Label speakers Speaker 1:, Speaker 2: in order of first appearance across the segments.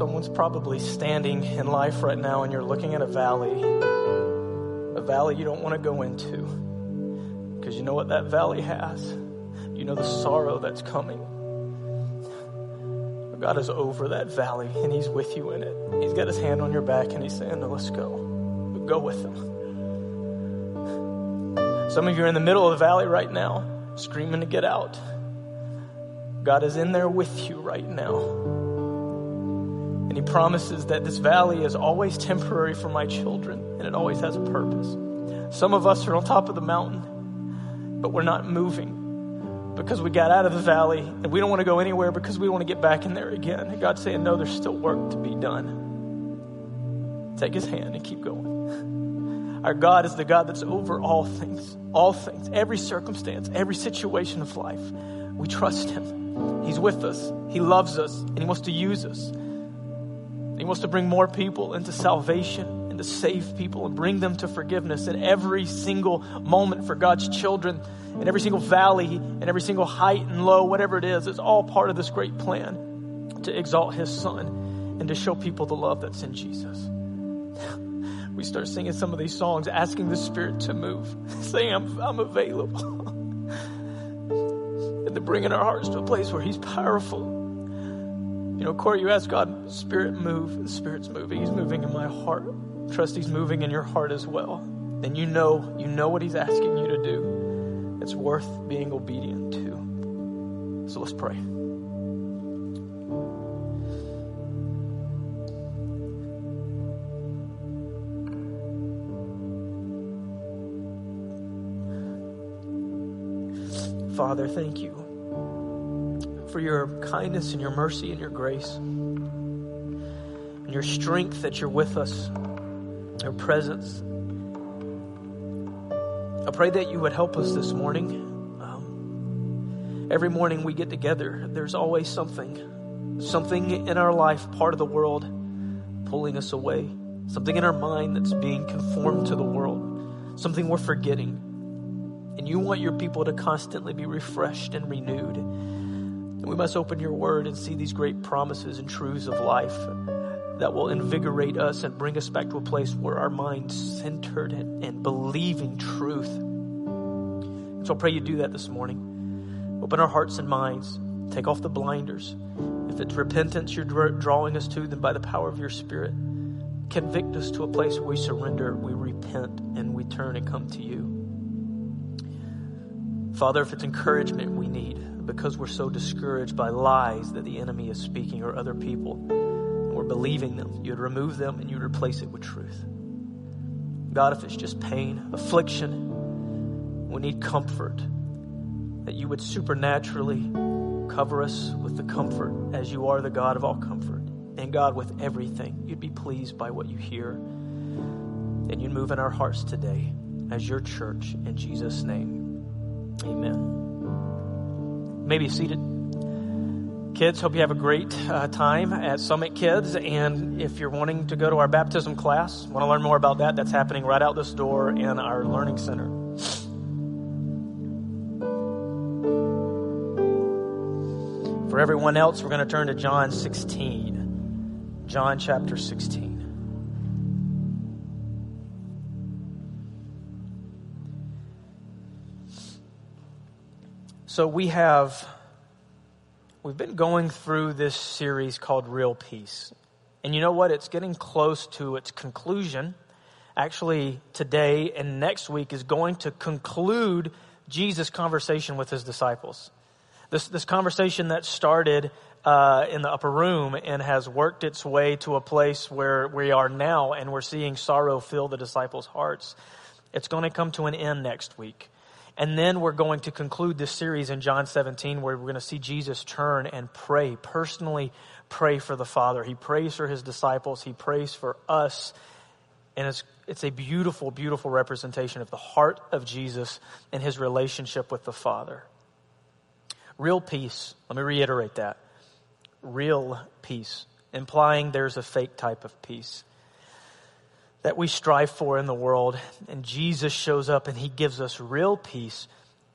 Speaker 1: someone's probably standing in life right now and you're looking at a valley, a valley you don't want to go into. Because you know what that valley has? You know the sorrow that's coming. But God is over that valley and He's with you in it. He's got His hand on your back and He's saying, no, Let's go. Go with Him. Some of you are in the middle of the valley right now, screaming to get out. God is in there with you right now. And He promises that this valley is always temporary for my children and it always has a purpose. Some of us are on top of the mountain, but we're not moving because we got out of the valley and we don't want to go anywhere because we want to get back in there again. And God's saying, No, there's still work to be done. Take His hand and keep going. Our God is the God that's over all things, all things, every circumstance, every situation of life. We trust Him. He's with us. He loves us and He wants to use us. He wants to bring more people into salvation and to save people and bring them to forgiveness in every single moment for God's children, in every single valley, in every single height and low, whatever it is. It's all part of this great plan to exalt His Son and to show people the love that's in Jesus. We start singing some of these songs, asking the Spirit to move, saying, I'm, I'm available. and to bringing our hearts to a place where He's powerful. You know, Corey, you ask God, Spirit move. The Spirit's moving. He's moving in my heart. Trust He's moving in your heart as well. Then you know, you know what He's asking you to do. It's worth being obedient to. So let's pray. Father, thank you for your kindness and your mercy and your grace and your strength that you're with us, your presence. I pray that you would help us this morning. Um, every morning we get together, there's always something, something in our life, part of the world, pulling us away, something in our mind that's being conformed to the world, something we're forgetting. And you want your people to constantly be refreshed and renewed. We must open your word and see these great promises and truths of life that will invigorate us and bring us back to a place where our mind's centered and, and believing truth. So I pray you do that this morning. Open our hearts and minds. Take off the blinders. If it's repentance you're drawing us to, then by the power of your Spirit, convict us to a place where we surrender, we repent, and we turn and come to you. Father, if it's encouragement we need because we're so discouraged by lies that the enemy is speaking or other people, and we're believing them, you'd remove them and you'd replace it with truth. God, if it's just pain, affliction, we need comfort, that you would supernaturally cover us with the comfort as you are the God of all comfort. And God, with everything, you'd be pleased by what you hear. And you'd move in our hearts today as your church in Jesus' name. Amen. Maybe seated. Kids, hope you have a great uh, time at Summit Kids. And if you're wanting to go to our baptism class, want to learn more about that, that's happening right out this door in our Learning Center. For everyone else, we're going to turn to John 16. John chapter 16. So we have we've been going through this series called Real Peace. And you know what? It's getting close to its conclusion. Actually, today and next week is going to conclude Jesus' conversation with his disciples. This, this conversation that started uh, in the upper room and has worked its way to a place where we are now and we're seeing sorrow fill the disciples' hearts. It's going to come to an end next week. And then we're going to conclude this series in John 17 where we're going to see Jesus turn and pray, personally pray for the Father. He prays for his disciples, he prays for us. And it's, it's a beautiful, beautiful representation of the heart of Jesus and his relationship with the Father. Real peace, let me reiterate that. Real peace, implying there's a fake type of peace that we strive for in the world. And Jesus shows up and he gives us real peace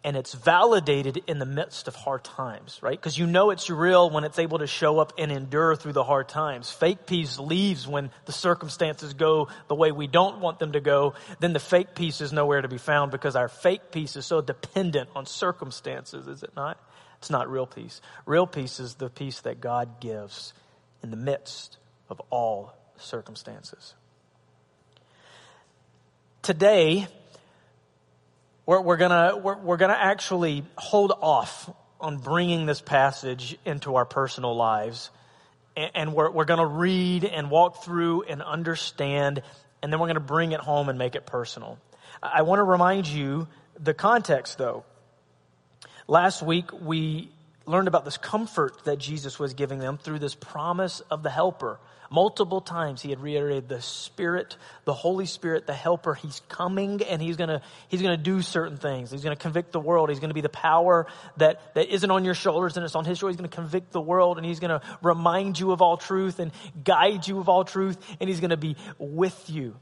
Speaker 1: and it's validated in the midst of hard times, right? Because you know it's real when it's able to show up and endure through the hard times. Fake peace leaves when the circumstances go the way we don't want them to go. Then the fake peace is nowhere to be found because our fake peace is so dependent on circumstances, is it not? It's not real peace. Real peace is the peace that God gives in the midst of all circumstances. Today, we're, we're gonna, we're, we're gonna actually hold off on bringing this passage into our personal lives. And, and we're, we're gonna read and walk through and understand, and then we're gonna bring it home and make it personal. I want to remind you the context though. Last week we learned about this comfort that Jesus was giving them through this promise of the helper. Multiple times he had reiterated the Spirit, the Holy Spirit, the helper. He's coming and he's gonna, he's gonna do certain things. He's gonna convict the world. He's gonna be the power that, that isn't on your shoulders and it's on his shoulders. He's gonna convict the world and he's gonna remind you of all truth and guide you of all truth and he's gonna be with you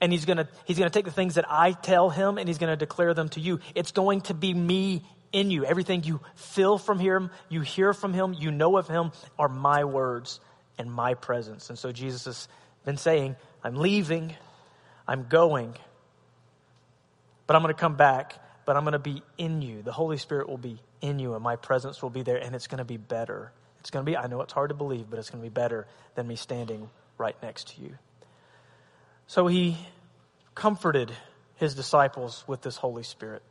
Speaker 1: and he's gonna he's gonna take the things that I tell him and he's gonna declare them to you. It's going to be me in you. Everything you feel from him, you hear from him, you know of him, are my words and my presence. And so Jesus has been saying, I'm leaving, I'm going, but I'm going to come back, but I'm going to be in you. The Holy Spirit will be in you, and my presence will be there, and it's going to be better. It's going to be, I know it's hard to believe, but it's going to be better than me standing right next to you. So he comforted his disciples with this Holy Spirit.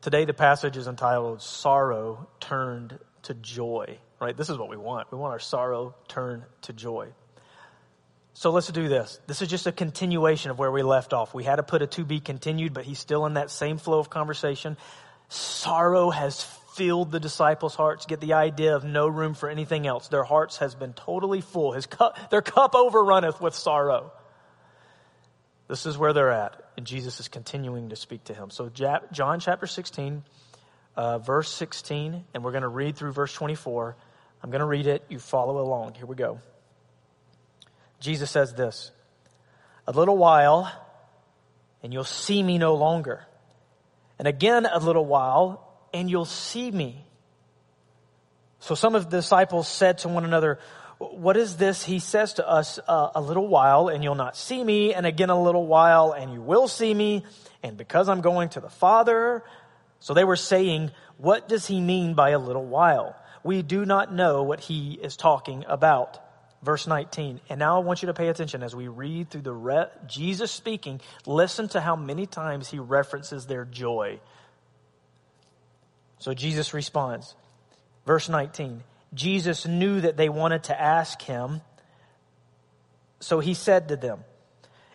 Speaker 1: Today, the passage is entitled Sorrow Turned to Joy, right? This is what we want. We want our sorrow turned to joy. So let's do this. This is just a continuation of where we left off. We had to put a to be continued, but he's still in that same flow of conversation. Sorrow has filled the disciples' hearts. Get the idea of no room for anything else. Their hearts has been totally full. His cup, their cup overrunneth with sorrow. This is where they're at, and Jesus is continuing to speak to him. So, John chapter 16, uh, verse 16, and we're going to read through verse 24. I'm going to read it. You follow along. Here we go. Jesus says this A little while, and you'll see me no longer. And again, a little while, and you'll see me. So some of the disciples said to one another, what is this? He says to us uh, a little while and you'll not see me and again a little while and you will see me and because i'm going to the father. So they were saying what does he mean by a little while? We do not know what he is talking about. Verse 19 and now i want you to pay attention as we read through the re- jesus speaking. Listen to how many times he references their joy. So jesus responds. Verse 19 Jesus knew that they wanted to ask him. So he said to them,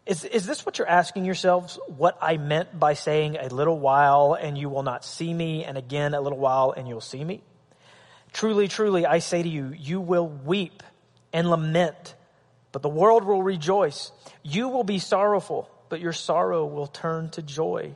Speaker 1: is, is this what you're asking yourselves? What I meant by saying a little while and you will not see me, and again a little while and you'll see me? Truly, truly, I say to you, you will weep and lament, but the world will rejoice. You will be sorrowful, but your sorrow will turn to joy.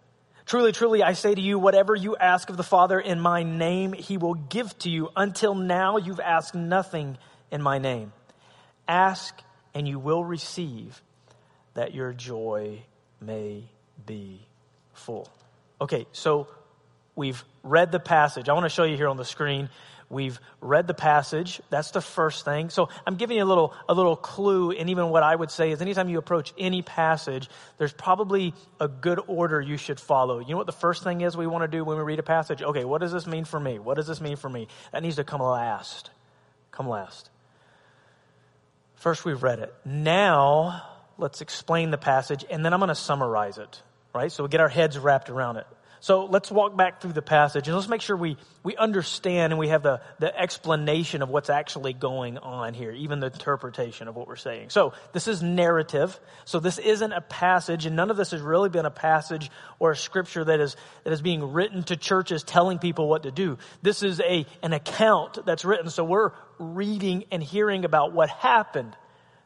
Speaker 1: Truly, truly, I say to you, whatever you ask of the Father in my name, he will give to you. Until now, you've asked nothing in my name. Ask and you will receive that your joy may be full. Okay, so we've read the passage. I want to show you here on the screen. We've read the passage. That's the first thing. So I'm giving you a little, a little clue. And even what I would say is anytime you approach any passage, there's probably a good order you should follow. You know what the first thing is we want to do when we read a passage? Okay, what does this mean for me? What does this mean for me? That needs to come last. Come last. First, we've read it. Now, let's explain the passage, and then I'm going to summarize it, right? So we get our heads wrapped around it. So let's walk back through the passage and let's make sure we, we understand and we have the, the explanation of what's actually going on here, even the interpretation of what we're saying. So this is narrative. So this isn't a passage and none of this has really been a passage or a scripture that is, that is being written to churches telling people what to do. This is a, an account that's written. So we're reading and hearing about what happened.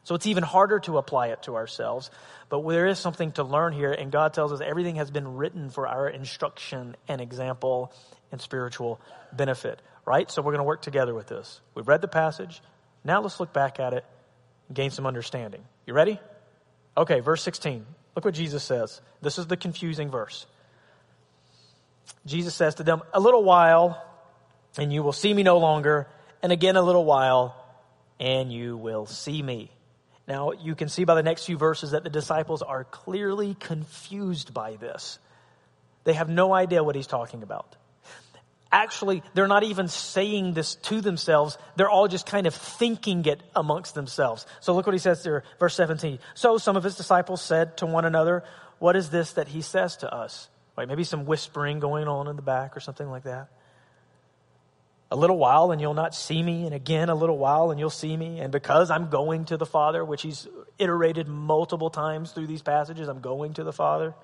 Speaker 1: So it's even harder to apply it to ourselves. But there is something to learn here, and God tells us everything has been written for our instruction and example and spiritual benefit, right? So we're going to work together with this. We've read the passage. Now let's look back at it and gain some understanding. You ready? Okay, verse 16. Look what Jesus says. This is the confusing verse. Jesus says to them, A little while, and you will see me no longer, and again a little while, and you will see me now, you can see by the next few verses that the disciples are clearly confused by this. They have no idea what he's talking about. Actually, they're not even saying this to themselves. They're all just kind of thinking it amongst themselves. So look what he says there, verse 17. So some of his disciples said to one another, What is this that he says to us? Right, maybe some whispering going on in the back or something like that a little while and you'll not see me, and again a little while and you'll see me. And because I'm going to the Father, which he's iterated multiple times through these passages, I'm going to the Father.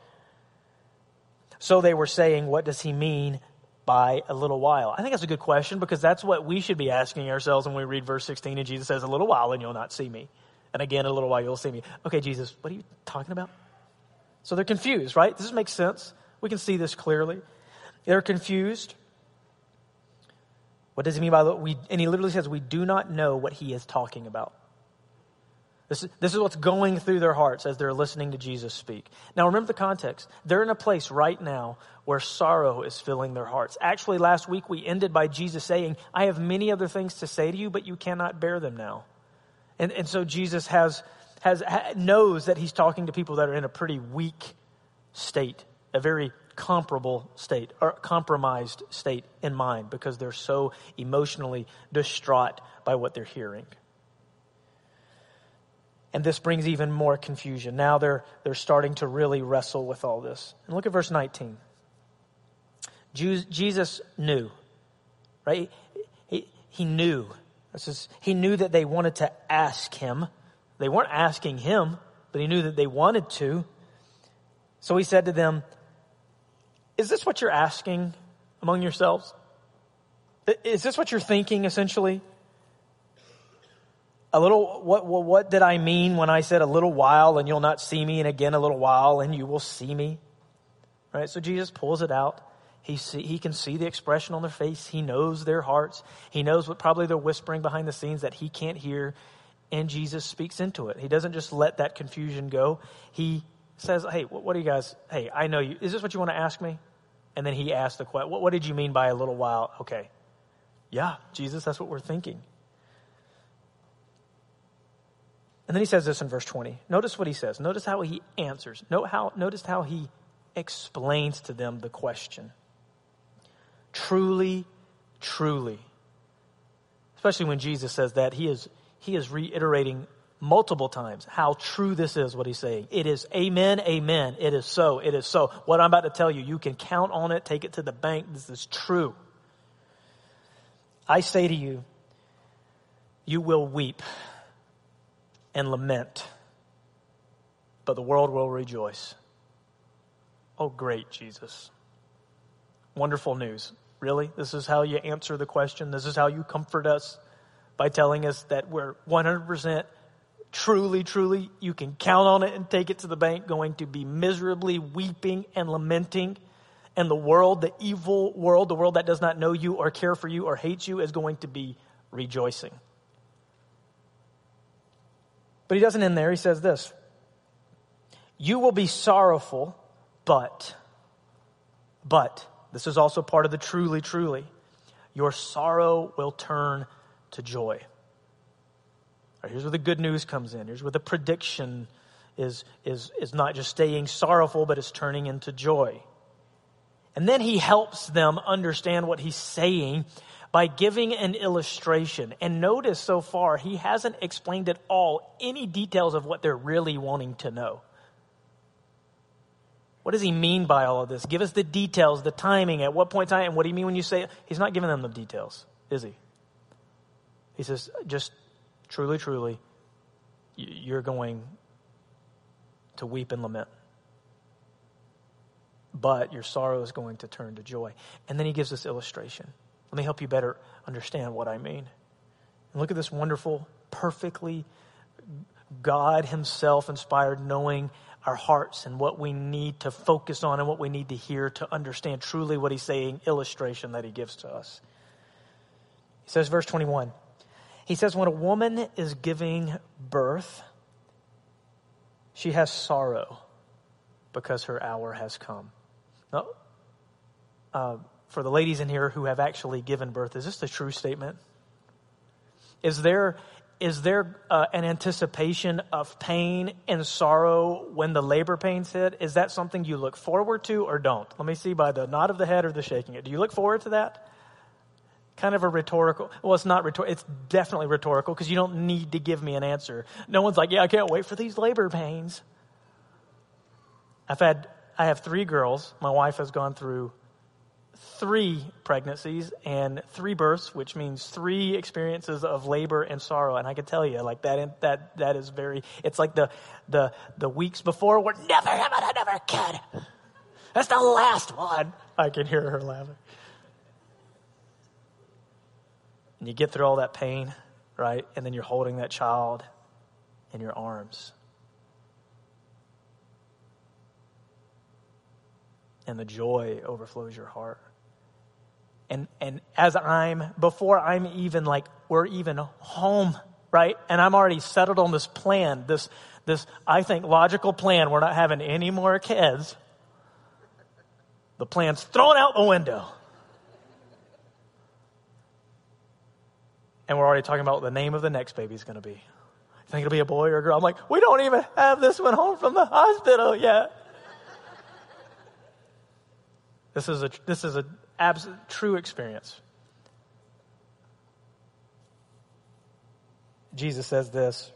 Speaker 1: So they were saying, what does he mean by a little while? I think that's a good question because that's what we should be asking ourselves when we read verse 16 and Jesus says, a little while and you'll not see me. And again, a little while you'll see me. Okay, Jesus, what are you talking about? So they're confused, right? This makes sense. We can see this clearly. They're confused. What does he mean by we? And he literally says, we do not know what he is talking about. This is, this is what's going through their hearts as they're listening to Jesus speak. Now, remember the context. They're in a place right now where sorrow is filling their hearts. Actually, last week we ended by Jesus saying, I have many other things to say to you, but you cannot bear them now. And, and so Jesus has, has, knows that he's talking to people that are in a pretty weak state, a very comparable state or compromised state in mind because they're so emotionally distraught by what they're hearing. And this brings even more confusion. Now they're, they're starting to really wrestle with all this. And look at verse 19. Jesus knew, right? He, he knew. This is, he knew that they wanted to ask him. They weren't asking him, but he knew that they wanted to. So he said to them, is this what you're asking among yourselves? Is this what you're thinking essentially? A little, what, what, did I mean when I said a little while and you'll not see me and again a little while and you will see me? Right? So Jesus pulls it out. He, see, he can see the expression on their face. He knows their hearts. He knows what probably they're whispering behind the scenes that he can't hear. And Jesus speaks into it. He doesn't just let that confusion go. He says, Hey, what, do you guys, hey, I know you. Is this what you want to ask me? And then he asked the question, what, what did you mean by a little while? Okay. Yeah, Jesus, that's what we're thinking. And then he says this in verse 20. Notice what he says. Notice how he answers. Note how, notice how he explains to them the question. Truly, truly. Especially when Jesus says that, he is, he is reiterating multiple times how true this is, what he's saying. It is amen, amen. It is so, it is so. What I'm about to tell you, you can count on it, take it to the bank. This is true. I say to you, you will weep and lament, but the world will rejoice. Oh, great, Jesus. Wonderful news. Really? This is how you answer the question. This is how you comfort us by telling us that we're 100% truly, truly, you can count on it and take it to the bank, going to be miserably weeping and lamenting. And the world, the evil world, the world that does not know you or care for you or hates you, is going to be rejoicing. But he doesn't end there. He says this You will be sorrowful, but, but, this is also part of the truly, truly, your sorrow will turn to joy. Right, here's where the good news comes in. Here's where the prediction is, is, is not just staying sorrowful, but it's turning into joy. And then he helps them understand what he's saying by giving an illustration. And notice so far, he hasn't explained at all any details of what they're really wanting to know. What does he mean by all of this? Give us the details, the timing, at what point in time, and what do you mean when you say he's not giving them the details, is he? He says, just truly, truly, you're going to weep and lament. But your sorrow is going to turn to joy. And then he gives this illustration. Let me help you better understand what I mean. And look at this wonderful, perfectly God Himself inspired, knowing our hearts and what we need to focus on and what we need to hear to understand truly what He's saying, illustration that He gives to us. He says, verse 21, He says, When a woman is giving birth, she has sorrow because her hour has come. Now, uh, for the ladies in here who have actually given birth, is this a true statement? Is there is there uh, an anticipation of pain and sorrow when the labor pains hit? Is that something you look forward to or don't? Let me see by the nod of the head or the shaking it. Do you look forward to that? Kind of a rhetorical. Well, it's not rhetorical. It's definitely rhetorical because you don't need to give me an answer. No one's like, "Yeah, I can't wait for these labor pains." I've had I have three girls. My wife has gone through three pregnancies and three births, which means three experiences of labor and sorrow. And I can tell you, like that, that, that is very, it's like the, the, the weeks before we're never having another kid. That's the last one. I can hear her laughing. And you get through all that pain, right? And then you're holding that child in your arms. And the joy overflows your heart. And, and as I'm, before I'm even like, we're even home, right? And I'm already settled on this plan, this, this, I think, logical plan. We're not having any more kids. The plan's thrown out the window. And we're already talking about what the name of the next baby is going to be. You think it'll be a boy or a girl? I'm like, we don't even have this one home from the hospital yet. This is a, this is a true experience. Jesus says this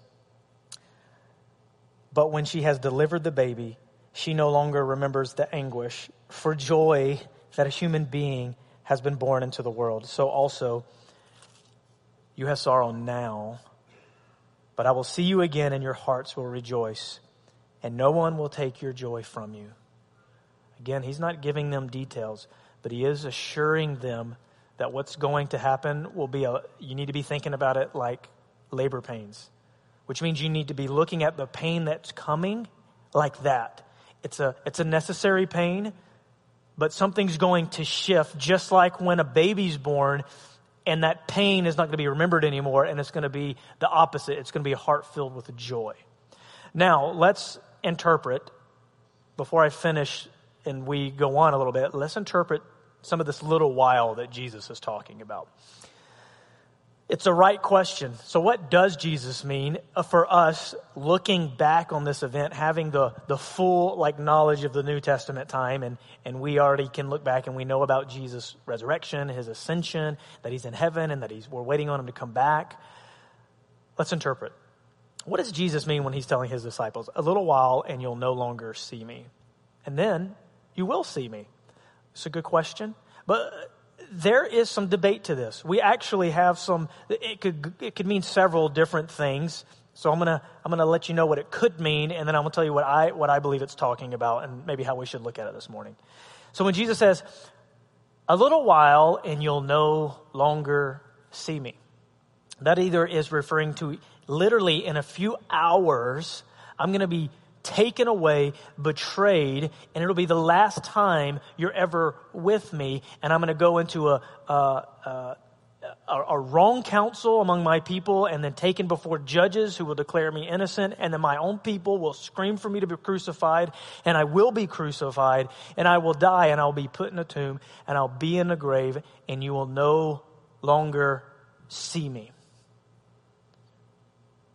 Speaker 1: But when she has delivered the baby, she no longer remembers the anguish for joy that a human being has been born into the world. So also, you have sorrow now, but I will see you again, and your hearts will rejoice, and no one will take your joy from you. Again, he's not giving them details but he is assuring them that what's going to happen will be a, you need to be thinking about it like labor pains, which means you need to be looking at the pain that's coming like that. It's a, it's a necessary pain, but something's going to shift just like when a baby's born and that pain is not going to be remembered anymore and it's going to be the opposite. It's going to be a heart filled with joy. Now, let's interpret before I finish and we go on a little bit. Let's interpret some of this little while that Jesus is talking about? It's a right question. So, what does Jesus mean for us looking back on this event, having the, the full like knowledge of the New Testament time, and, and we already can look back and we know about Jesus' resurrection, his ascension, that he's in heaven, and that he's, we're waiting on him to come back? Let's interpret. What does Jesus mean when he's telling his disciples, A little while and you'll no longer see me? And then you will see me. It's a good question. But there is some debate to this. We actually have some, it could, it could mean several different things. So I'm gonna, I'm gonna let you know what it could mean, and then I'm gonna tell you what I, what I believe it's talking about and maybe how we should look at it this morning. So when Jesus says, a little while and you'll no longer see me, that either is referring to literally in a few hours, I'm gonna be taken away, betrayed, and it'll be the last time you're ever with me. And I'm going to go into a, a, a, a, wrong counsel among my people and then taken before judges who will declare me innocent. And then my own people will scream for me to be crucified. And I will be crucified. And I will die. And I'll be put in a tomb. And I'll be in a grave. And you will no longer see me.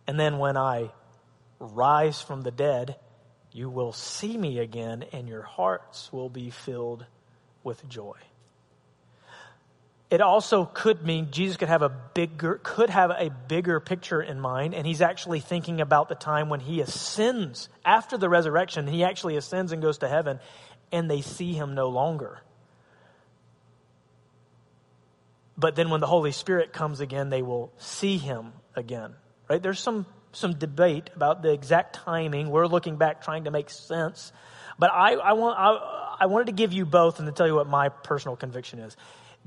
Speaker 1: And then when I rise from the dead, you will see me again, and your hearts will be filled with joy. It also could mean Jesus could have a bigger, could have a bigger picture in mind, and he's actually thinking about the time when he ascends after the resurrection. He actually ascends and goes to heaven, and they see him no longer. But then when the Holy Spirit comes again, they will see him again. Right? There's some some debate about the exact timing. We're looking back trying to make sense. But I, I want I, I wanted to give you both and to tell you what my personal conviction is.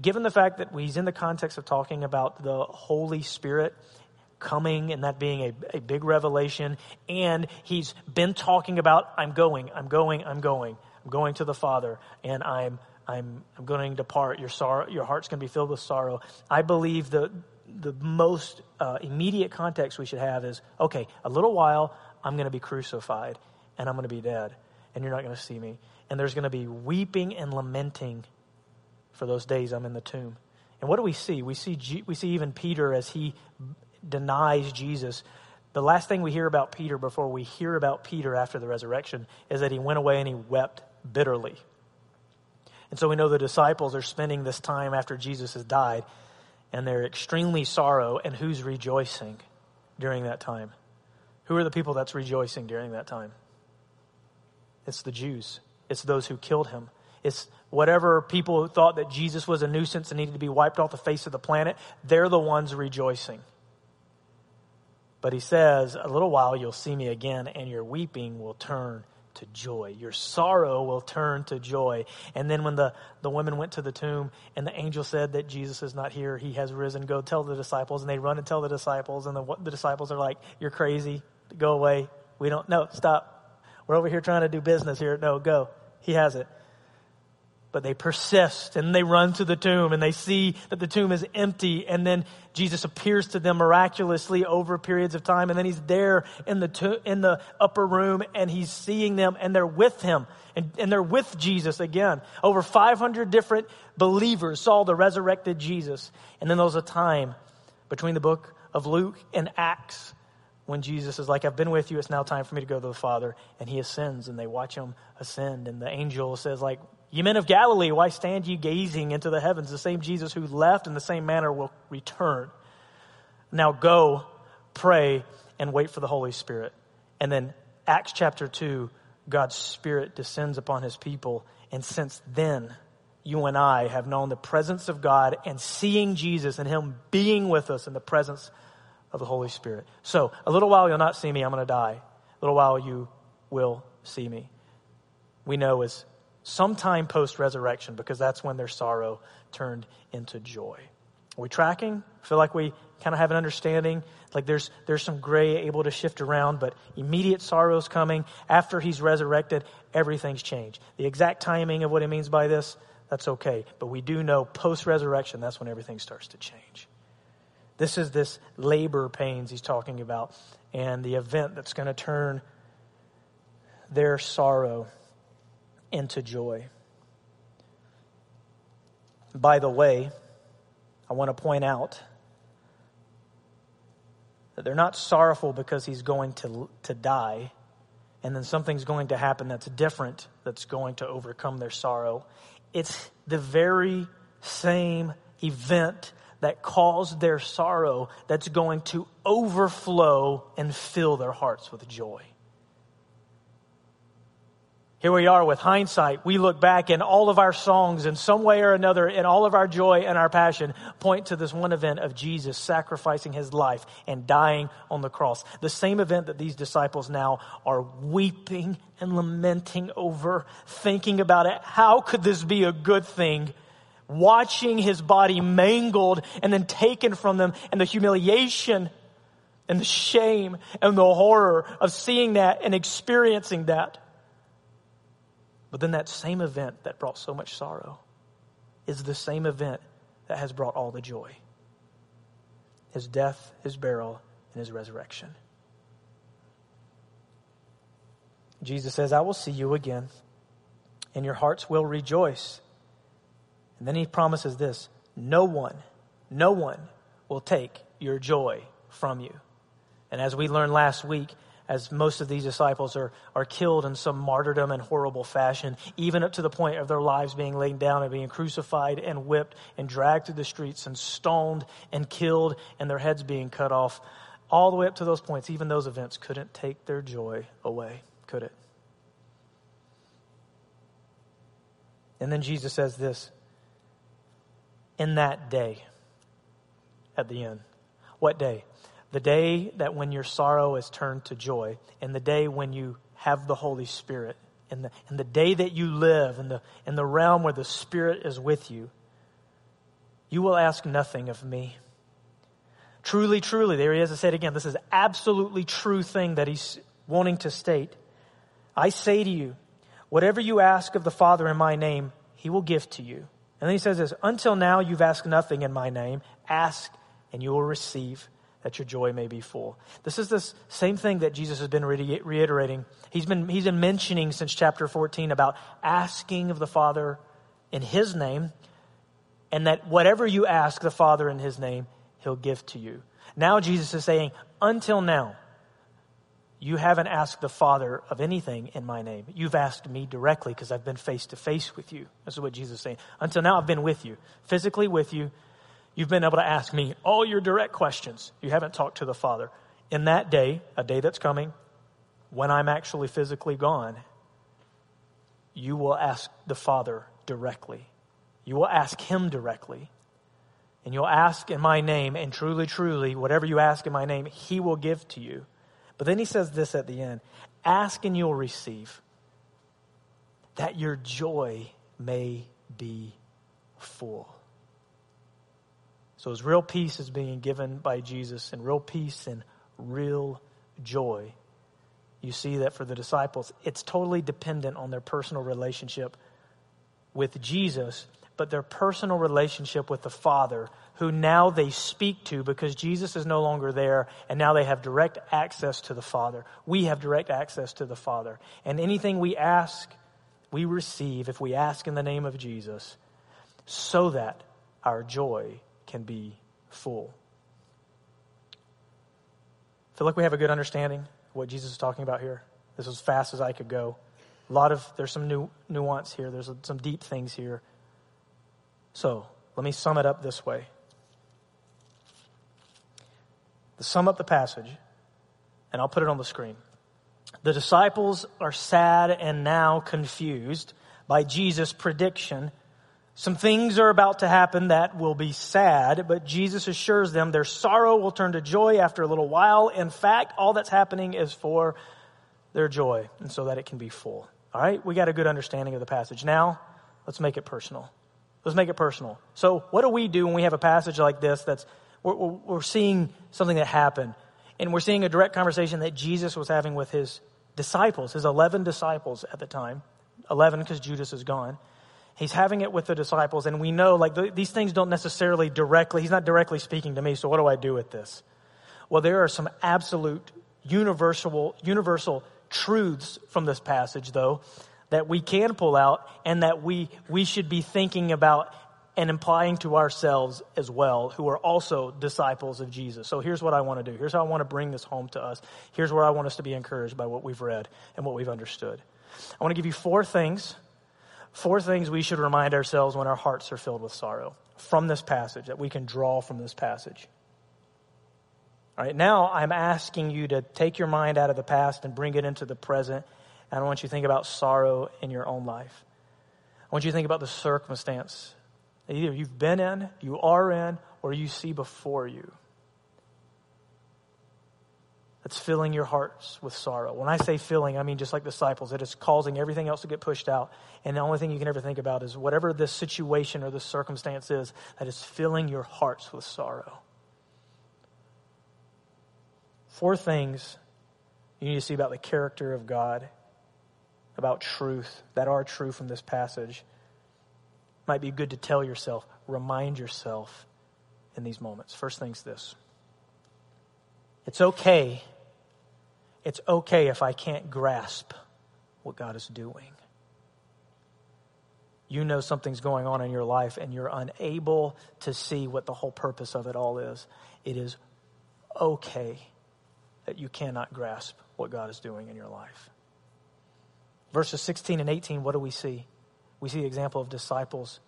Speaker 1: Given the fact that he's in the context of talking about the Holy Spirit coming and that being a, a big revelation, and he's been talking about I'm going, I'm going, I'm going, I'm going to the Father, and I'm I'm, I'm going to depart. Your sorrow, your heart's going to be filled with sorrow. I believe the the most uh, immediate context we should have is okay, a little while, I'm going to be crucified and I'm going to be dead, and you're not going to see me. And there's going to be weeping and lamenting for those days I'm in the tomb. And what do we see? We see, G- we see even Peter as he denies Jesus. The last thing we hear about Peter before we hear about Peter after the resurrection is that he went away and he wept bitterly. And so we know the disciples are spending this time after Jesus has died and they're extremely sorrow, and who's rejoicing during that time? Who are the people that's rejoicing during that time? It's the Jews. It's those who killed him. It's whatever people who thought that Jesus was a nuisance and needed to be wiped off the face of the planet, they're the ones rejoicing. But he says, A little while you'll see me again, and your weeping will turn to joy. Your sorrow will turn to joy. And then when the, the women went to the tomb and the angel said that Jesus is not here, he has risen, go tell the disciples. And they run and tell the disciples, and the, the disciples are like, You're crazy. Go away. We don't, no, stop. We're over here trying to do business here. No, go. He has it but they persist and they run to the tomb and they see that the tomb is empty. And then Jesus appears to them miraculously over periods of time. And then he's there in the to- in the upper room and he's seeing them and they're with him and, and they're with Jesus again. Over 500 different believers saw the resurrected Jesus. And then there was a time between the book of Luke and Acts when Jesus is like, I've been with you, it's now time for me to go to the Father. And he ascends and they watch him ascend. And the angel says, like, Ye men of Galilee, why stand ye gazing into the heavens? The same Jesus who left in the same manner will return. Now go, pray, and wait for the Holy Spirit. And then Acts chapter 2, God's Spirit descends upon his people. And since then, you and I have known the presence of God and seeing Jesus and him being with us in the presence of the Holy Spirit. So, a little while you'll not see me, I'm going to die. A little while you will see me. We know as sometime post resurrection because that's when their sorrow turned into joy. Are we tracking? Feel like we kind of have an understanding? Like there's, there's some gray able to shift around, but immediate sorrow is coming. After he's resurrected, everything's changed. The exact timing of what he means by this, that's okay. But we do know post resurrection, that's when everything starts to change. This is this labor pains he's talking about and the event that's going to turn their sorrow into joy. By the way, I want to point out that they're not sorrowful because he's going to, to die and then something's going to happen that's different that's going to overcome their sorrow. It's the very same event that caused their sorrow that's going to overflow and fill their hearts with joy. Here we are with hindsight. We look back and all of our songs in some way or another, and all of our joy and our passion, point to this one event of Jesus sacrificing his life and dying on the cross. The same event that these disciples now are weeping and lamenting over, thinking about it. How could this be a good thing? Watching his body mangled and then taken from them and the humiliation and the shame and the horror of seeing that and experiencing that. But then that same event that brought so much sorrow is the same event that has brought all the joy his death, his burial, and his resurrection. Jesus says, I will see you again, and your hearts will rejoice. And then he promises this no one, no one will take your joy from you. And as we learned last week, as most of these disciples are, are killed in some martyrdom and horrible fashion, even up to the point of their lives being laid down and being crucified and whipped and dragged through the streets and stoned and killed and their heads being cut off. All the way up to those points, even those events couldn't take their joy away, could it? And then Jesus says this in that day at the end. What day? The day that when your sorrow is turned to joy, and the day when you have the Holy Spirit, and the, and the day that you live in the, in the realm where the Spirit is with you, you will ask nothing of me. Truly, truly, there he is. I say it again. This is absolutely true thing that he's wanting to state. I say to you, whatever you ask of the Father in my name, he will give to you. And then he says this, until now you've asked nothing in my name. Ask and you will receive that your joy may be full. This is the same thing that Jesus has been reiterating. He's been, he's been mentioning since chapter 14 about asking of the Father in his name and that whatever you ask the Father in his name, he'll give to you. Now Jesus is saying, until now, you haven't asked the Father of anything in my name. You've asked me directly because I've been face to face with you. This is what Jesus is saying. Until now, I've been with you, physically with you. You've been able to ask me all your direct questions. You haven't talked to the Father. In that day, a day that's coming, when I'm actually physically gone, you will ask the Father directly. You will ask Him directly. And you'll ask in my name, and truly, truly, whatever you ask in my name, He will give to you. But then he says this at the end ask and you'll receive, that your joy may be full. So, as real peace is being given by Jesus, and real peace and real joy, you see that for the disciples, it's totally dependent on their personal relationship with Jesus, but their personal relationship with the Father who now they speak to because Jesus is no longer there and now they have direct access to the Father. We have direct access to the Father. And anything we ask, we receive if we ask in the name of Jesus so that our joy can be full. Feel like we have a good understanding of what Jesus is talking about here. This is as fast as I could go. A lot of, there's some new nuance here. There's some deep things here. So, let me sum it up this way. To sum up the passage, and I'll put it on the screen. The disciples are sad and now confused by Jesus' prediction. Some things are about to happen that will be sad, but Jesus assures them their sorrow will turn to joy after a little while. In fact, all that's happening is for their joy, and so that it can be full. All right, we got a good understanding of the passage. Now, let's make it personal. Let's make it personal. So, what do we do when we have a passage like this that's we're, we're seeing something that happened. And we're seeing a direct conversation that Jesus was having with his disciples, his 11 disciples at the time. 11 because Judas is gone. He's having it with the disciples, and we know like th- these things don't necessarily directly, he's not directly speaking to me, so what do I do with this? Well, there are some absolute universal, universal truths from this passage, though, that we can pull out and that we, we should be thinking about and implying to ourselves as well, who are also disciples of Jesus. So here's what I want to do. Here's how I want to bring this home to us. Here's where I want us to be encouraged by what we've read and what we've understood. I want to give you four things, four things we should remind ourselves when our hearts are filled with sorrow from this passage that we can draw from this passage. All right, now I'm asking you to take your mind out of the past and bring it into the present. And I want you to think about sorrow in your own life. I want you to think about the circumstance that either you've been in, you are in, or you see before you. That's filling your hearts with sorrow. When I say filling, I mean just like disciples, it is causing everything else to get pushed out. And the only thing you can ever think about is whatever this situation or this circumstance is that is filling your hearts with sorrow. Four things you need to see about the character of God, about truth, that are true from this passage might be good to tell yourself, remind yourself in these moments. First thing's this it's okay. It's okay if I can't grasp what God is doing. You know something's going on in your life and you're unable to see what the whole purpose of it all is. It is okay that you cannot grasp what God is doing in your life. Verses 16 and 18, what do we see? we see the example of disciples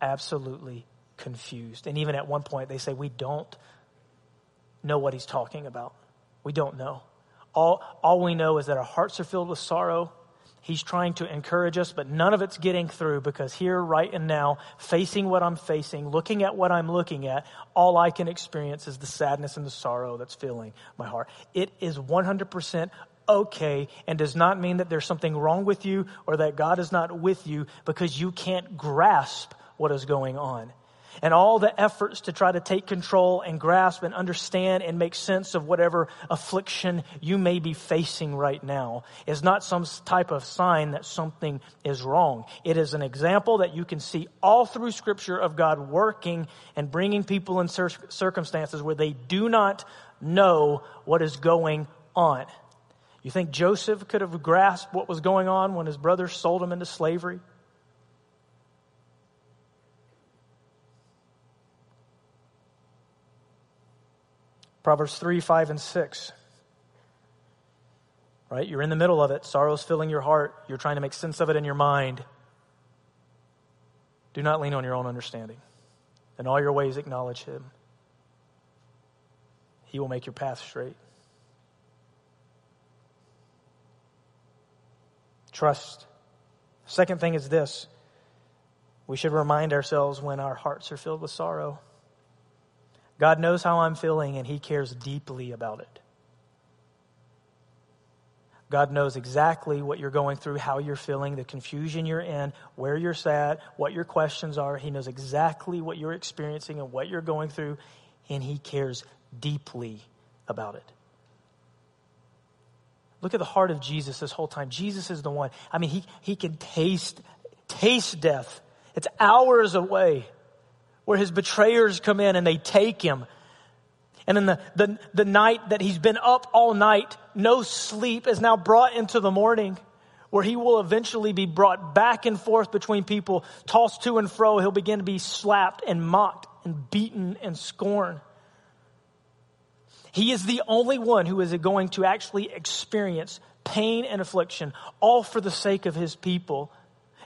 Speaker 1: absolutely confused. And even at one point, they say, We don't know what he's talking about. We don't know. All, all we know is that our hearts are filled with sorrow. He's trying to encourage us, but none of it's getting through because here, right and now, facing what I'm facing, looking at what I'm looking at, all I can experience is the sadness and the sorrow that's filling my heart. It is 100% okay and does not mean that there's something wrong with you or that God is not with you because you can't grasp what is going on and all the efforts to try to take control and grasp and understand and make sense of whatever affliction you may be facing right now is not some type of sign that something is wrong. It is an example that you can see all through scripture of God working and bringing people in circumstances where they do not know what is going on. You think Joseph could have grasped what was going on when his brothers sold him into slavery? Proverbs 3, 5, and 6. Right? You're in the middle of it. Sorrow's filling your heart. You're trying to make sense of it in your mind. Do not lean on your own understanding. In all your ways, acknowledge Him. He will make your path straight. Trust. Second thing is this we should remind ourselves when our hearts are filled with sorrow. God knows how I'm feeling and He cares deeply about it. God knows exactly what you're going through, how you're feeling, the confusion you're in, where you're sad, what your questions are. He knows exactly what you're experiencing and what you're going through, and He cares deeply about it. Look at the heart of Jesus this whole time. Jesus is the one. I mean, he, he can taste, taste death. It's hours away where his betrayers come in and they take him. And then the, the, the night that he's been up all night, no sleep is now brought into the morning where he will eventually be brought back and forth between people, tossed to and fro. He'll begin to be slapped and mocked and beaten and scorned. He is the only one who is going to actually experience pain and affliction, all for the sake of his people.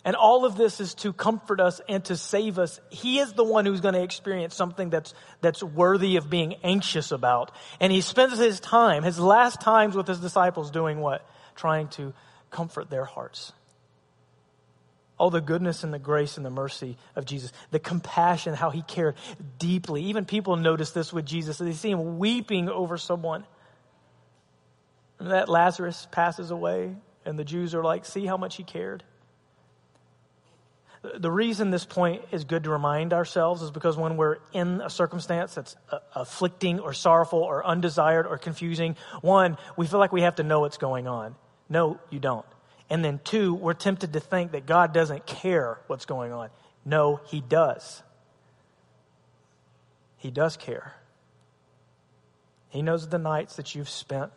Speaker 1: And all of this is to comfort us and to save us. He is the one who's going to experience something that's, that's worthy of being anxious about. And he spends his time, his last times with his disciples doing what? Trying to comfort their hearts. All the goodness and the grace and the mercy of Jesus, the compassion, how he cared deeply. Even people notice this with Jesus. They see him weeping over someone. And that Lazarus passes away, and the Jews are like, see how much he cared. The reason this point is good to remind ourselves is because when we're in a circumstance that's uh, afflicting or sorrowful or undesired or confusing, one, we feel like we have to know what's going on. No, you don't. And then two, we're tempted to think that God doesn't care what's going on. No, He does. He does care. He knows the nights that you've spent.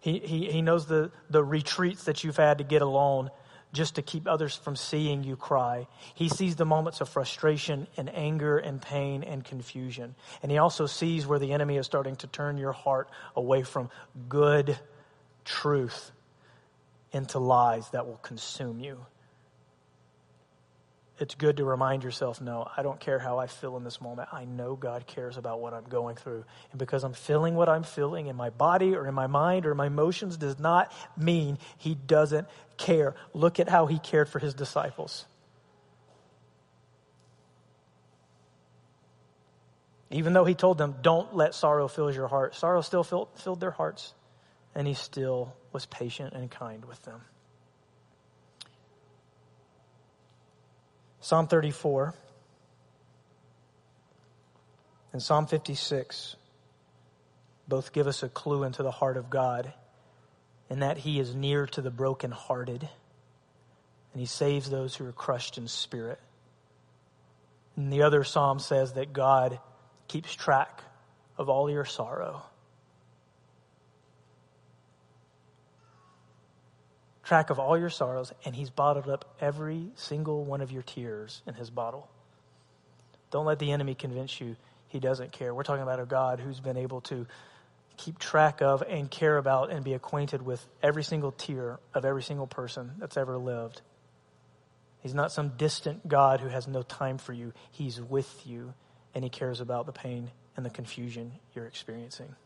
Speaker 1: He, he, he knows the, the retreats that you've had to get alone just to keep others from seeing you cry. He sees the moments of frustration and anger and pain and confusion. And he also sees where the enemy is starting to turn your heart away from good truth into lies that will consume you it's good to remind yourself no, I don't care how I feel in this moment. I know God cares about what I'm going through. And because I'm feeling what I'm feeling in my body or in my mind or my emotions does not mean He doesn't care. Look at how He cared for His disciples. Even though He told them, don't let sorrow fill your heart, sorrow still filled, filled their hearts. And He still was patient and kind with them. Psalm 34 and Psalm 56 both give us a clue into the heart of God in that He is near to the brokenhearted and He saves those who are crushed in spirit. And the other psalm says that God keeps track of all your sorrow. Track of all your sorrows, and He's bottled up every single one of your tears in His bottle. Don't let the enemy convince you He doesn't care. We're talking about a God who's been able to keep track of and care about and be acquainted with every single tear of every single person that's ever lived. He's not some distant God who has no time for you. He's with you, and He cares about the pain and the confusion you're experiencing.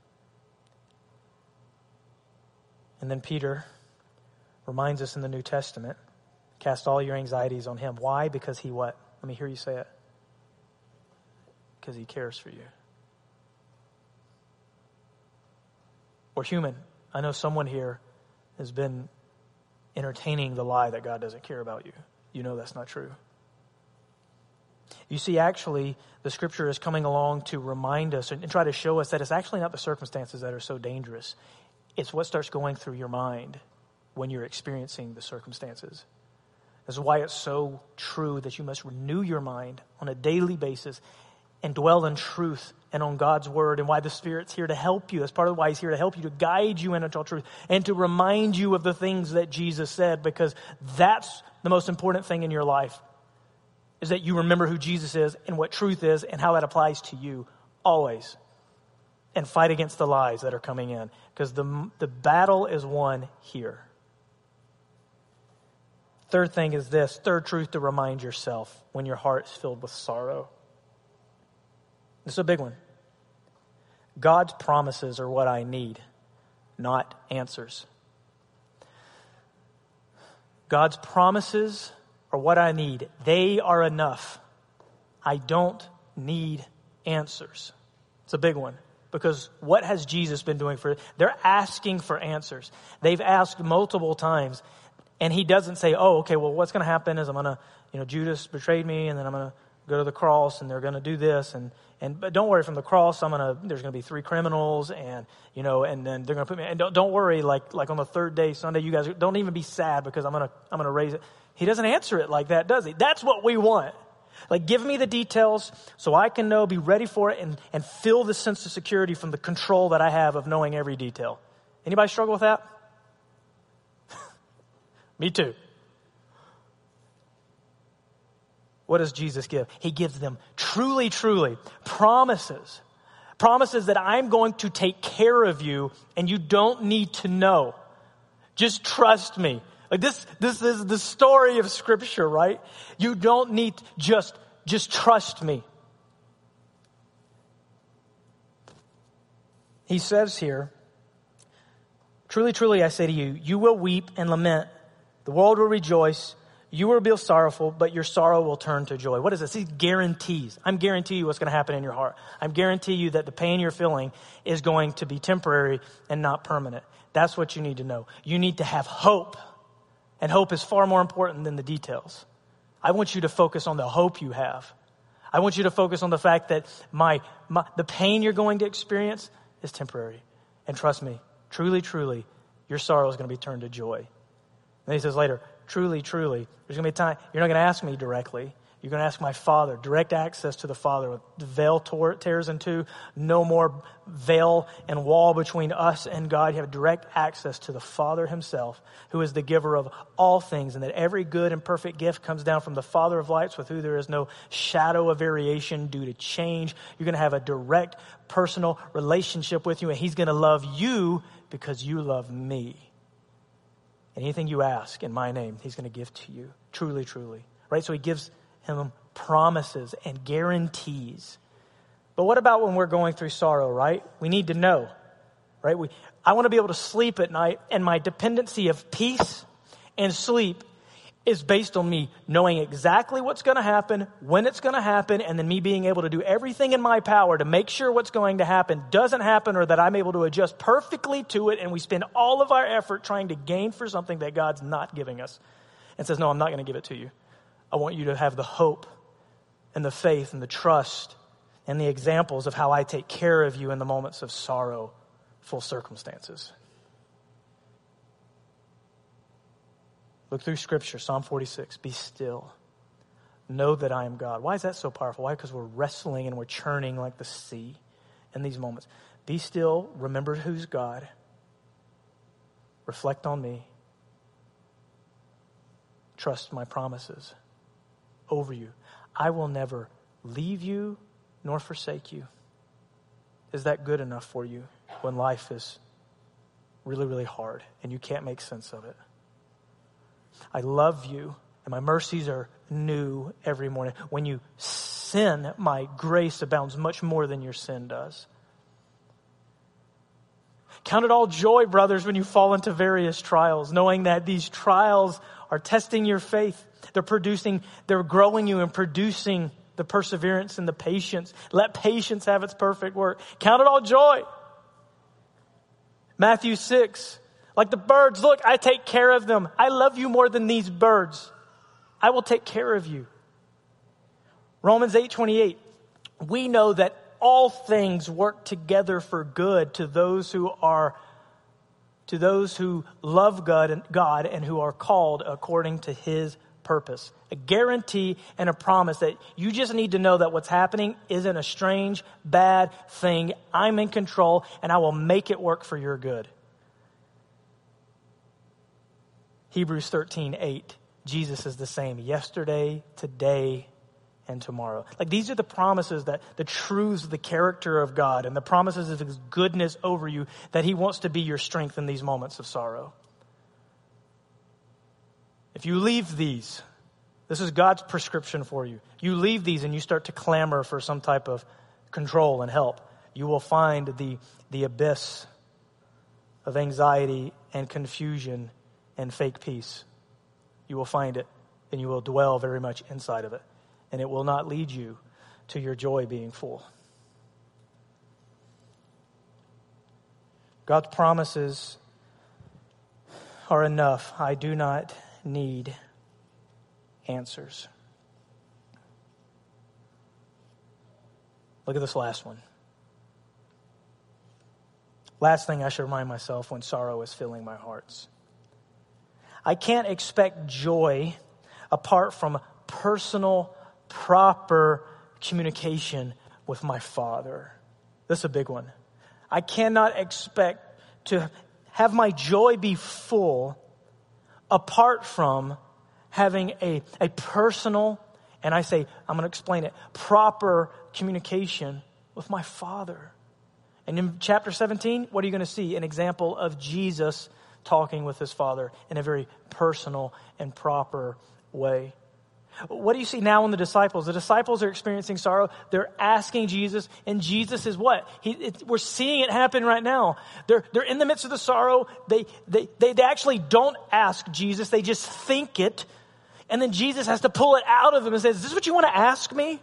Speaker 1: And then Peter reminds us in the New Testament cast all your anxieties on him. Why? Because he what? Let me hear you say it. Because he cares for you. We're human. I know someone here has been entertaining the lie that God doesn't care about you. You know that's not true. You see, actually, the scripture is coming along to remind us and try to show us that it's actually not the circumstances that are so dangerous. It's what starts going through your mind when you're experiencing the circumstances. This is why it's so true that you must renew your mind on a daily basis and dwell in truth and on God's word and why the Spirit's here to help you. That's part of why He's here to help you, to guide you into all truth and to remind you of the things that Jesus said because that's the most important thing in your life is that you remember who Jesus is and what truth is and how that applies to you always. And fight against the lies that are coming in because the, the battle is won here. Third thing is this third truth to remind yourself when your heart is filled with sorrow. This is a big one. God's promises are what I need, not answers. God's promises are what I need. They are enough. I don't need answers. It's a big one because what has Jesus been doing for they're asking for answers. They've asked multiple times and he doesn't say, "Oh, okay, well what's going to happen is I'm going to, you know, Judas betrayed me and then I'm going to go to the cross and they're going to do this and and but don't worry from the cross i'm going to there's going to be three criminals and you know and then they're going to put me and don't, don't worry like like on the third day sunday you guys don't even be sad because i'm going to i'm going to raise it. He doesn't answer it like that does he? That's what we want. Like give me the details so i can know be ready for it and and feel the sense of security from the control that i have of knowing every detail. Anybody struggle with that me too what does Jesus give? He gives them truly, truly promises. Promises that I'm going to take care of you and you don't need to know. Just trust me. Like this, this is the story of scripture, right? You don't need just, just trust me. He says here, truly, truly, I say to you, you will weep and lament. The world will rejoice you will be sorrowful, but your sorrow will turn to joy. What is this? These guarantees. I'm guarantee you what's going to happen in your heart. I'm guarantee you that the pain you're feeling is going to be temporary and not permanent. That's what you need to know. You need to have hope. And hope is far more important than the details. I want you to focus on the hope you have. I want you to focus on the fact that my, my the pain you're going to experience is temporary. And trust me, truly, truly, your sorrow is going to be turned to joy. And he says later, truly, truly, there's going to be a time you're not going to ask me directly. You're going to ask my Father, direct access to the Father. With the veil tore, tears in two, no more veil and wall between us and God. You have direct access to the Father Himself, who is the giver of all things, and that every good and perfect gift comes down from the Father of lights, with whom there is no shadow of variation due to change. You're going to have a direct personal relationship with you, and He's going to love you because you love me. Anything you ask in my name, he's going to give to you. Truly, truly. Right? So he gives him promises and guarantees. But what about when we're going through sorrow, right? We need to know, right? We, I want to be able to sleep at night, and my dependency of peace and sleep is based on me knowing exactly what's going to happen, when it's going to happen, and then me being able to do everything in my power to make sure what's going to happen doesn't happen or that I'm able to adjust perfectly to it. And we spend all of our effort trying to gain for something that God's not giving us and says, No, I'm not going to give it to you. I want you to have the hope and the faith and the trust and the examples of how I take care of you in the moments of sorrow, full circumstances. Look through Scripture, Psalm 46. Be still. Know that I am God. Why is that so powerful? Why? Because we're wrestling and we're churning like the sea in these moments. Be still. Remember who's God. Reflect on me. Trust my promises over you. I will never leave you nor forsake you. Is that good enough for you when life is really, really hard and you can't make sense of it? I love you, and my mercies are new every morning. When you sin, my grace abounds much more than your sin does. Count it all joy, brothers, when you fall into various trials, knowing that these trials are testing your faith. They're producing, they're growing you and producing the perseverance and the patience. Let patience have its perfect work. Count it all joy. Matthew 6, like the birds, look, I take care of them. I love you more than these birds. I will take care of you. Romans 8, 28, we know that all things work together for good to those who are to those who love God and, God and who are called according to his purpose. A guarantee and a promise that you just need to know that what's happening isn't a strange, bad thing. I'm in control and I will make it work for your good. Hebrews 13, 8. Jesus is the same yesterday, today, and tomorrow. Like these are the promises that the truths the character of God and the promises of his goodness over you that he wants to be your strength in these moments of sorrow. If you leave these, this is God's prescription for you. You leave these and you start to clamor for some type of control and help. You will find the, the abyss of anxiety and confusion and fake peace. You will find it and you will dwell very much inside of it and it will not lead you to your joy being full. God's promises are enough. I do not need answers. Look at this last one. Last thing I should remind myself when sorrow is filling my hearts. I can't expect joy apart from personal proper communication with my Father. This is a big one. I cannot expect to have my joy be full apart from having a, a personal, and I say, I'm going to explain it, proper communication with my Father. And in chapter 17, what are you going to see? An example of Jesus talking with his Father in a very personal and proper way. What do you see now in the disciples? The disciples are experiencing sorrow. They're asking Jesus, and Jesus is what? He, it, we're seeing it happen right now. They're, they're in the midst of the sorrow. They, they, they, they actually don't ask Jesus, they just think it. And then Jesus has to pull it out of them and says, Is this what you want to ask me?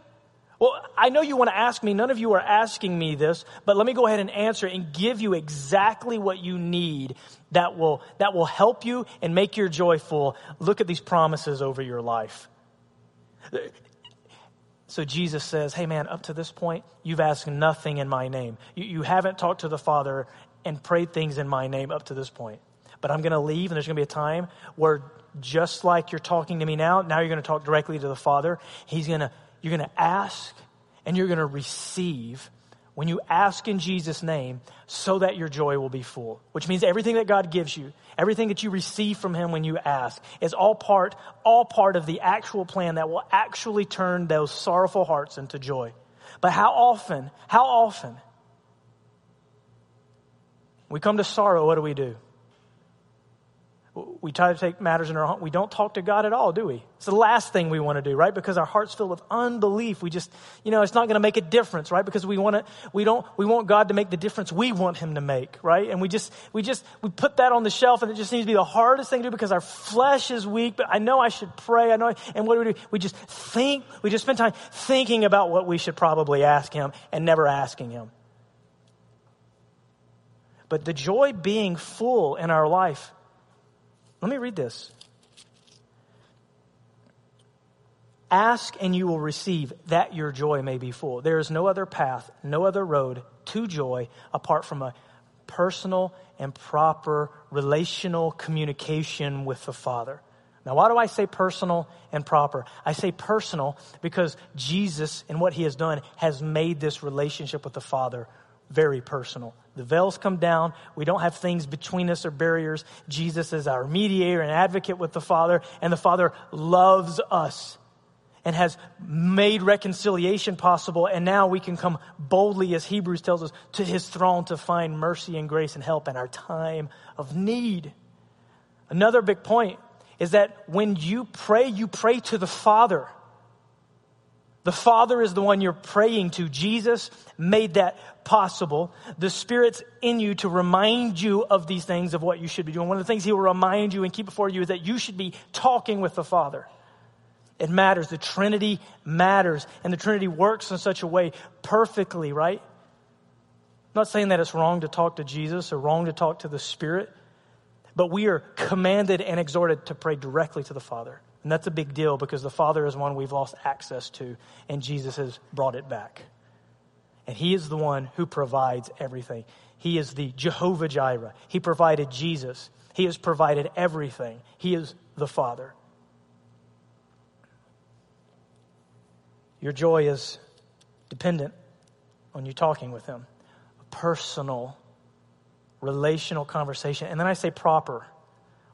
Speaker 1: Well, I know you want to ask me. None of you are asking me this, but let me go ahead and answer and give you exactly what you need that will, that will help you and make your joy full. Look at these promises over your life. So Jesus says, Hey man, up to this point, you've asked nothing in my name. You, you haven't talked to the Father and prayed things in my name up to this point. But I'm going to leave, and there's going to be a time where just like you're talking to me now, now you're going to talk directly to the Father. He's going to, you're going to ask and you're going to receive when you ask in Jesus' name so that your joy will be full, which means everything that God gives you, everything that you receive from Him when you ask is all part, all part of the actual plan that will actually turn those sorrowful hearts into joy. But how often, how often we come to sorrow, what do we do? We try to take matters in our own. We don't talk to God at all, do we? It's the last thing we want to do, right? Because our heart's filled with unbelief. We just, you know, it's not going to make a difference, right? Because we want to, we don't, we want God to make the difference we want Him to make, right? And we just, we just, we put that on the shelf, and it just seems to be the hardest thing to do because our flesh is weak. But I know I should pray. I know, and what do we do? We just think. We just spend time thinking about what we should probably ask Him, and never asking Him. But the joy being full in our life let me read this. Ask and you will receive that your joy may be full. There is no other path, no other road to joy apart from a personal and proper relational communication with the Father. Now, why do I say personal and proper? I say personal because Jesus and what he has done has made this relationship with the Father very personal. The veils come down. We don't have things between us or barriers. Jesus is our mediator and advocate with the Father, and the Father loves us and has made reconciliation possible. And now we can come boldly, as Hebrews tells us, to his throne to find mercy and grace and help in our time of need. Another big point is that when you pray, you pray to the Father. The Father is the one you're praying to. Jesus made that possible. The Spirit's in you to remind you of these things, of what you should be doing. One of the things He will remind you and keep before you is that you should be talking with the Father. It matters. The Trinity matters. And the Trinity works in such a way perfectly, right? I'm not saying that it's wrong to talk to Jesus or wrong to talk to the Spirit, but we are commanded and exhorted to pray directly to the Father. And that's a big deal because the Father is one we've lost access to, and Jesus has brought it back. And He is the one who provides everything. He is the Jehovah Jireh. He provided Jesus. He has provided everything. He is the Father. Your joy is dependent on you talking with Him. A personal, relational conversation. And then I say proper.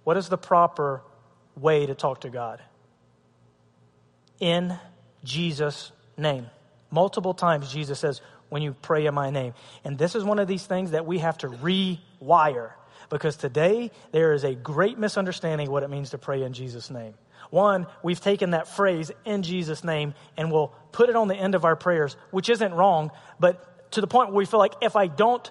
Speaker 1: What is the proper way to talk to God. In Jesus' name. Multiple times Jesus says, when you pray in my name. And this is one of these things that we have to rewire because today there is a great misunderstanding of what it means to pray in Jesus' name. One, we've taken that phrase in Jesus' name and we'll put it on the end of our prayers, which isn't wrong, but to the point where we feel like if I don't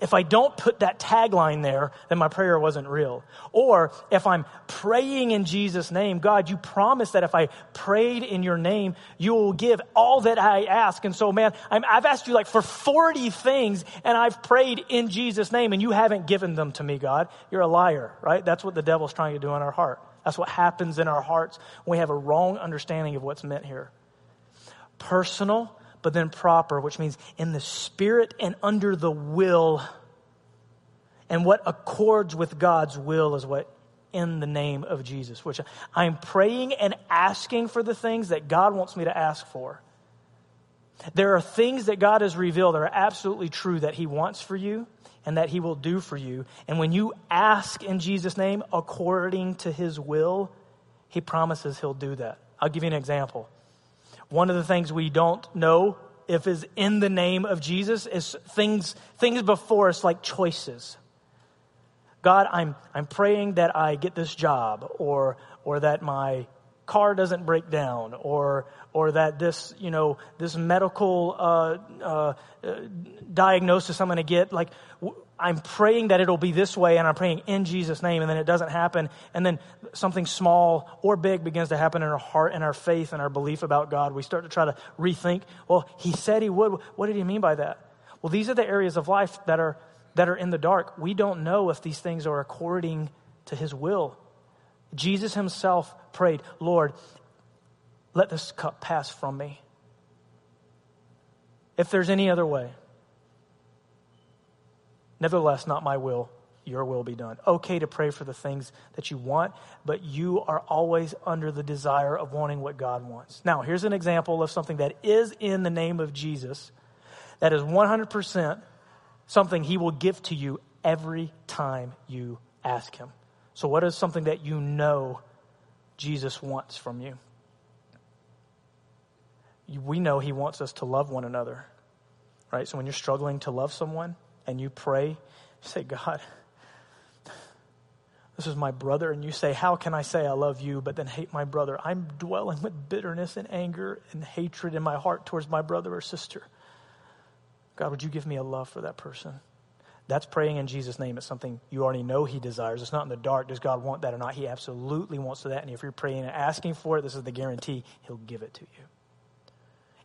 Speaker 1: if I don't put that tagline there, then my prayer wasn't real. Or if I'm praying in Jesus' name, God, you promised that if I prayed in your name, you will give all that I ask. And so, man, i have asked you like for 40 things and I've prayed in Jesus' name and you haven't given them to me, God. You're a liar, right? That's what the devil's trying to do in our heart. That's what happens in our hearts when we have a wrong understanding of what's meant here. Personal but then proper, which means in the spirit and under the will. And what accords with God's will is what in the name of Jesus, which I'm praying and asking for the things that God wants me to ask for. There are things that God has revealed that are absolutely true that He wants for you and that He will do for you. And when you ask in Jesus' name according to His will, He promises He'll do that. I'll give you an example. One of the things we don't know if is in the name of Jesus is things, things before us like choices. God, I'm, I'm praying that I get this job or, or that my car doesn't break down or, or that this, you know, this medical uh, uh, diagnosis I'm going to get, like, I'm praying that it'll be this way and I'm praying in Jesus' name and then it doesn't happen. And then something small or big begins to happen in our heart and our faith and our belief about God. We start to try to rethink, well, he said he would. What did he mean by that? Well, these are the areas of life that are, that are in the dark. We don't know if these things are according to his will. Jesus himself prayed, Lord, let this cup pass from me. If there's any other way, Nevertheless, not my will, your will be done. Okay to pray for the things that you want, but you are always under the desire of wanting what God wants. Now, here's an example of something that is in the name of Jesus that is 100% something he will give to you every time you ask him. So, what is something that you know Jesus wants from you? We know he wants us to love one another, right? So, when you're struggling to love someone, and you pray, say, God, this is my brother, and you say, How can I say I love you, but then hate my brother? I'm dwelling with bitterness and anger and hatred in my heart towards my brother or sister. God, would you give me a love for that person? That's praying in Jesus' name. It's something you already know He desires. It's not in the dark. Does God want that or not? He absolutely wants that. And if you're praying and asking for it, this is the guarantee He'll give it to you.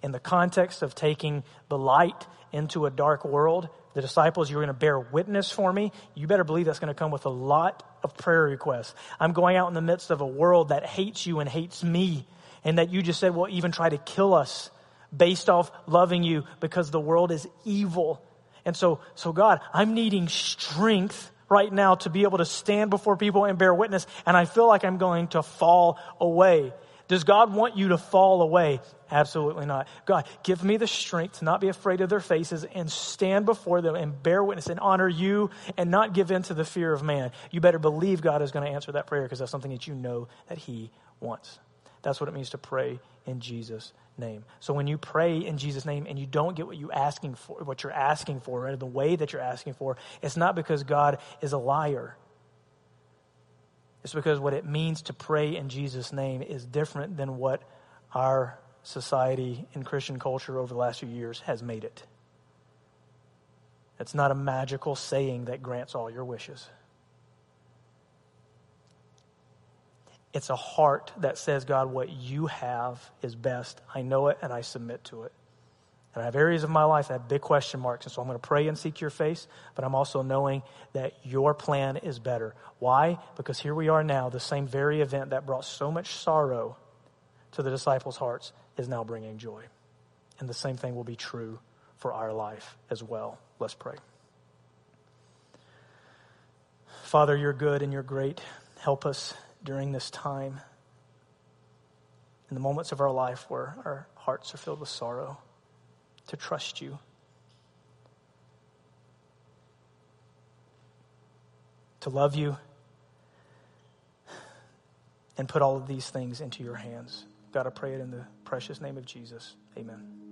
Speaker 1: In the context of taking the light into a dark world, the disciples, you're going to bear witness for me. You better believe that's going to come with a lot of prayer requests. I'm going out in the midst of a world that hates you and hates me, and that you just said will even try to kill us based off loving you because the world is evil. And so, so God, I'm needing strength right now to be able to stand before people and bear witness, and I feel like I'm going to fall away. Does God want you to fall away? Absolutely not. God, give me the strength to not be afraid of their faces and stand before them and bear witness and honor you and not give in to the fear of man. You better believe God is going to answer that prayer because that's something that you know that He wants. That's what it means to pray in Jesus' name. So when you pray in Jesus' name and you don't get what you asking for, what you're asking for, or the way that you're asking for, it's not because God is a liar. It's because what it means to pray in Jesus' name is different than what our society and Christian culture over the last few years has made it. It's not a magical saying that grants all your wishes. It's a heart that says, God, what you have is best. I know it and I submit to it. And I have areas of my life that have big question marks. And so I'm going to pray and seek your face, but I'm also knowing that your plan is better. Why? Because here we are now, the same very event that brought so much sorrow to the disciples' hearts is now bringing joy. And the same thing will be true for our life as well. Let's pray. Father, you're good and you're great. Help us during this time, in the moments of our life where our hearts are filled with sorrow, to trust you. To love you and put all of these things into your hands. God, I pray it in the precious name of Jesus. Amen.